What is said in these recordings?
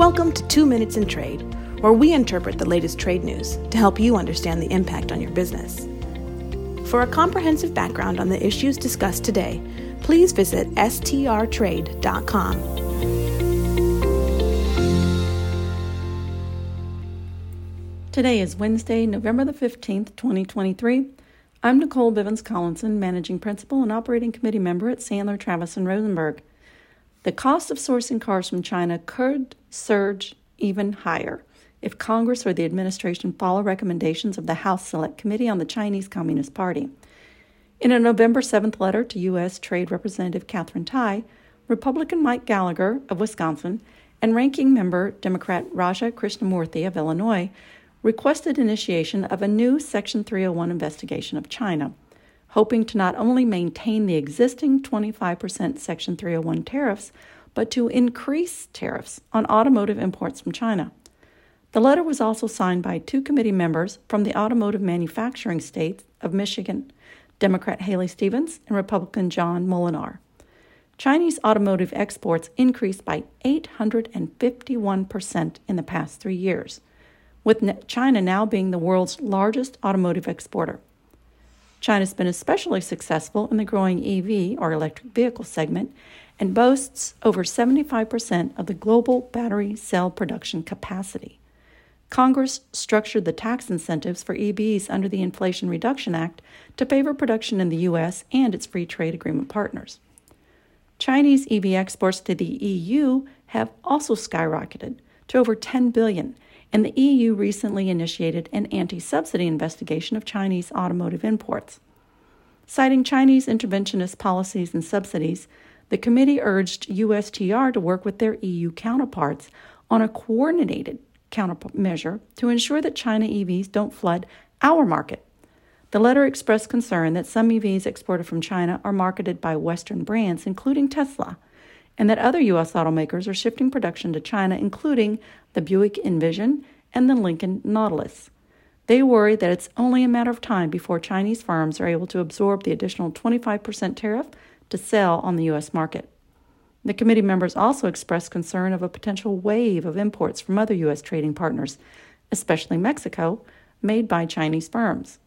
Welcome to Two Minutes in Trade, where we interpret the latest trade news to help you understand the impact on your business. For a comprehensive background on the issues discussed today, please visit strtrade.com. Today is Wednesday, November the 15th, 2023. I'm Nicole Bivens Collinson, Managing Principal and Operating Committee Member at Sandler, Travis, and Rosenberg. The cost of sourcing cars from China could surge even higher if Congress or the administration follow recommendations of the House Select Committee on the Chinese Communist Party. In a November 7th letter to U.S. Trade Representative Katherine Tai, Republican Mike Gallagher of Wisconsin and ranking member Democrat Raja Krishnamoorthi of Illinois requested initiation of a new Section 301 investigation of China hoping to not only maintain the existing 25% Section 301 tariffs, but to increase tariffs on automotive imports from China. The letter was also signed by two committee members from the automotive manufacturing states of Michigan, Democrat Haley Stevens and Republican John Moolenaar. Chinese automotive exports increased by 851% in the past three years, with China now being the world's largest automotive exporter. China's been especially successful in the growing EV or electric vehicle segment and boasts over 75% of the global battery cell production capacity. Congress structured the tax incentives for EVs under the Inflation Reduction Act to favor production in the U.S. and its free trade agreement partners. Chinese EV exports to the EU have also skyrocketed to over 10 billion and the EU recently initiated an anti subsidy investigation of Chinese automotive imports. Citing Chinese interventionist policies and subsidies, the committee urged USTR to work with their EU counterparts on a coordinated countermeasure to ensure that China EVs don't flood our market. The letter expressed concern that some EVs exported from China are marketed by Western brands, including Tesla, and that other U.S. automakers are shifting production to China, including the Buick Envision and the Lincoln Nautilus. They worry that it's only a matter of time before Chinese firms are able to absorb the additional 25% tariff to sell on the U.S. market. The committee members also expressed concern of a potential wave of imports from other U.S. trading partners, especially Mexico, made by Chinese firms.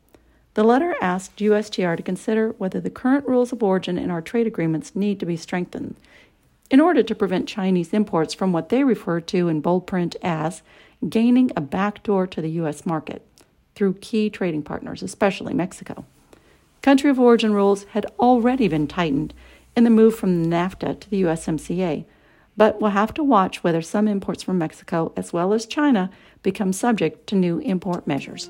The letter asked USTR to consider whether the current rules of origin in our trade agreements need to be strengthened in order to prevent Chinese imports from what they refer to in bold print as gaining a backdoor to the U.S. market through key trading partners, especially Mexico. Country of origin rules had already been tightened in the move from NAFTA to the USMCA, but we'll have to watch whether some imports from Mexico as well as China become subject to new import measures.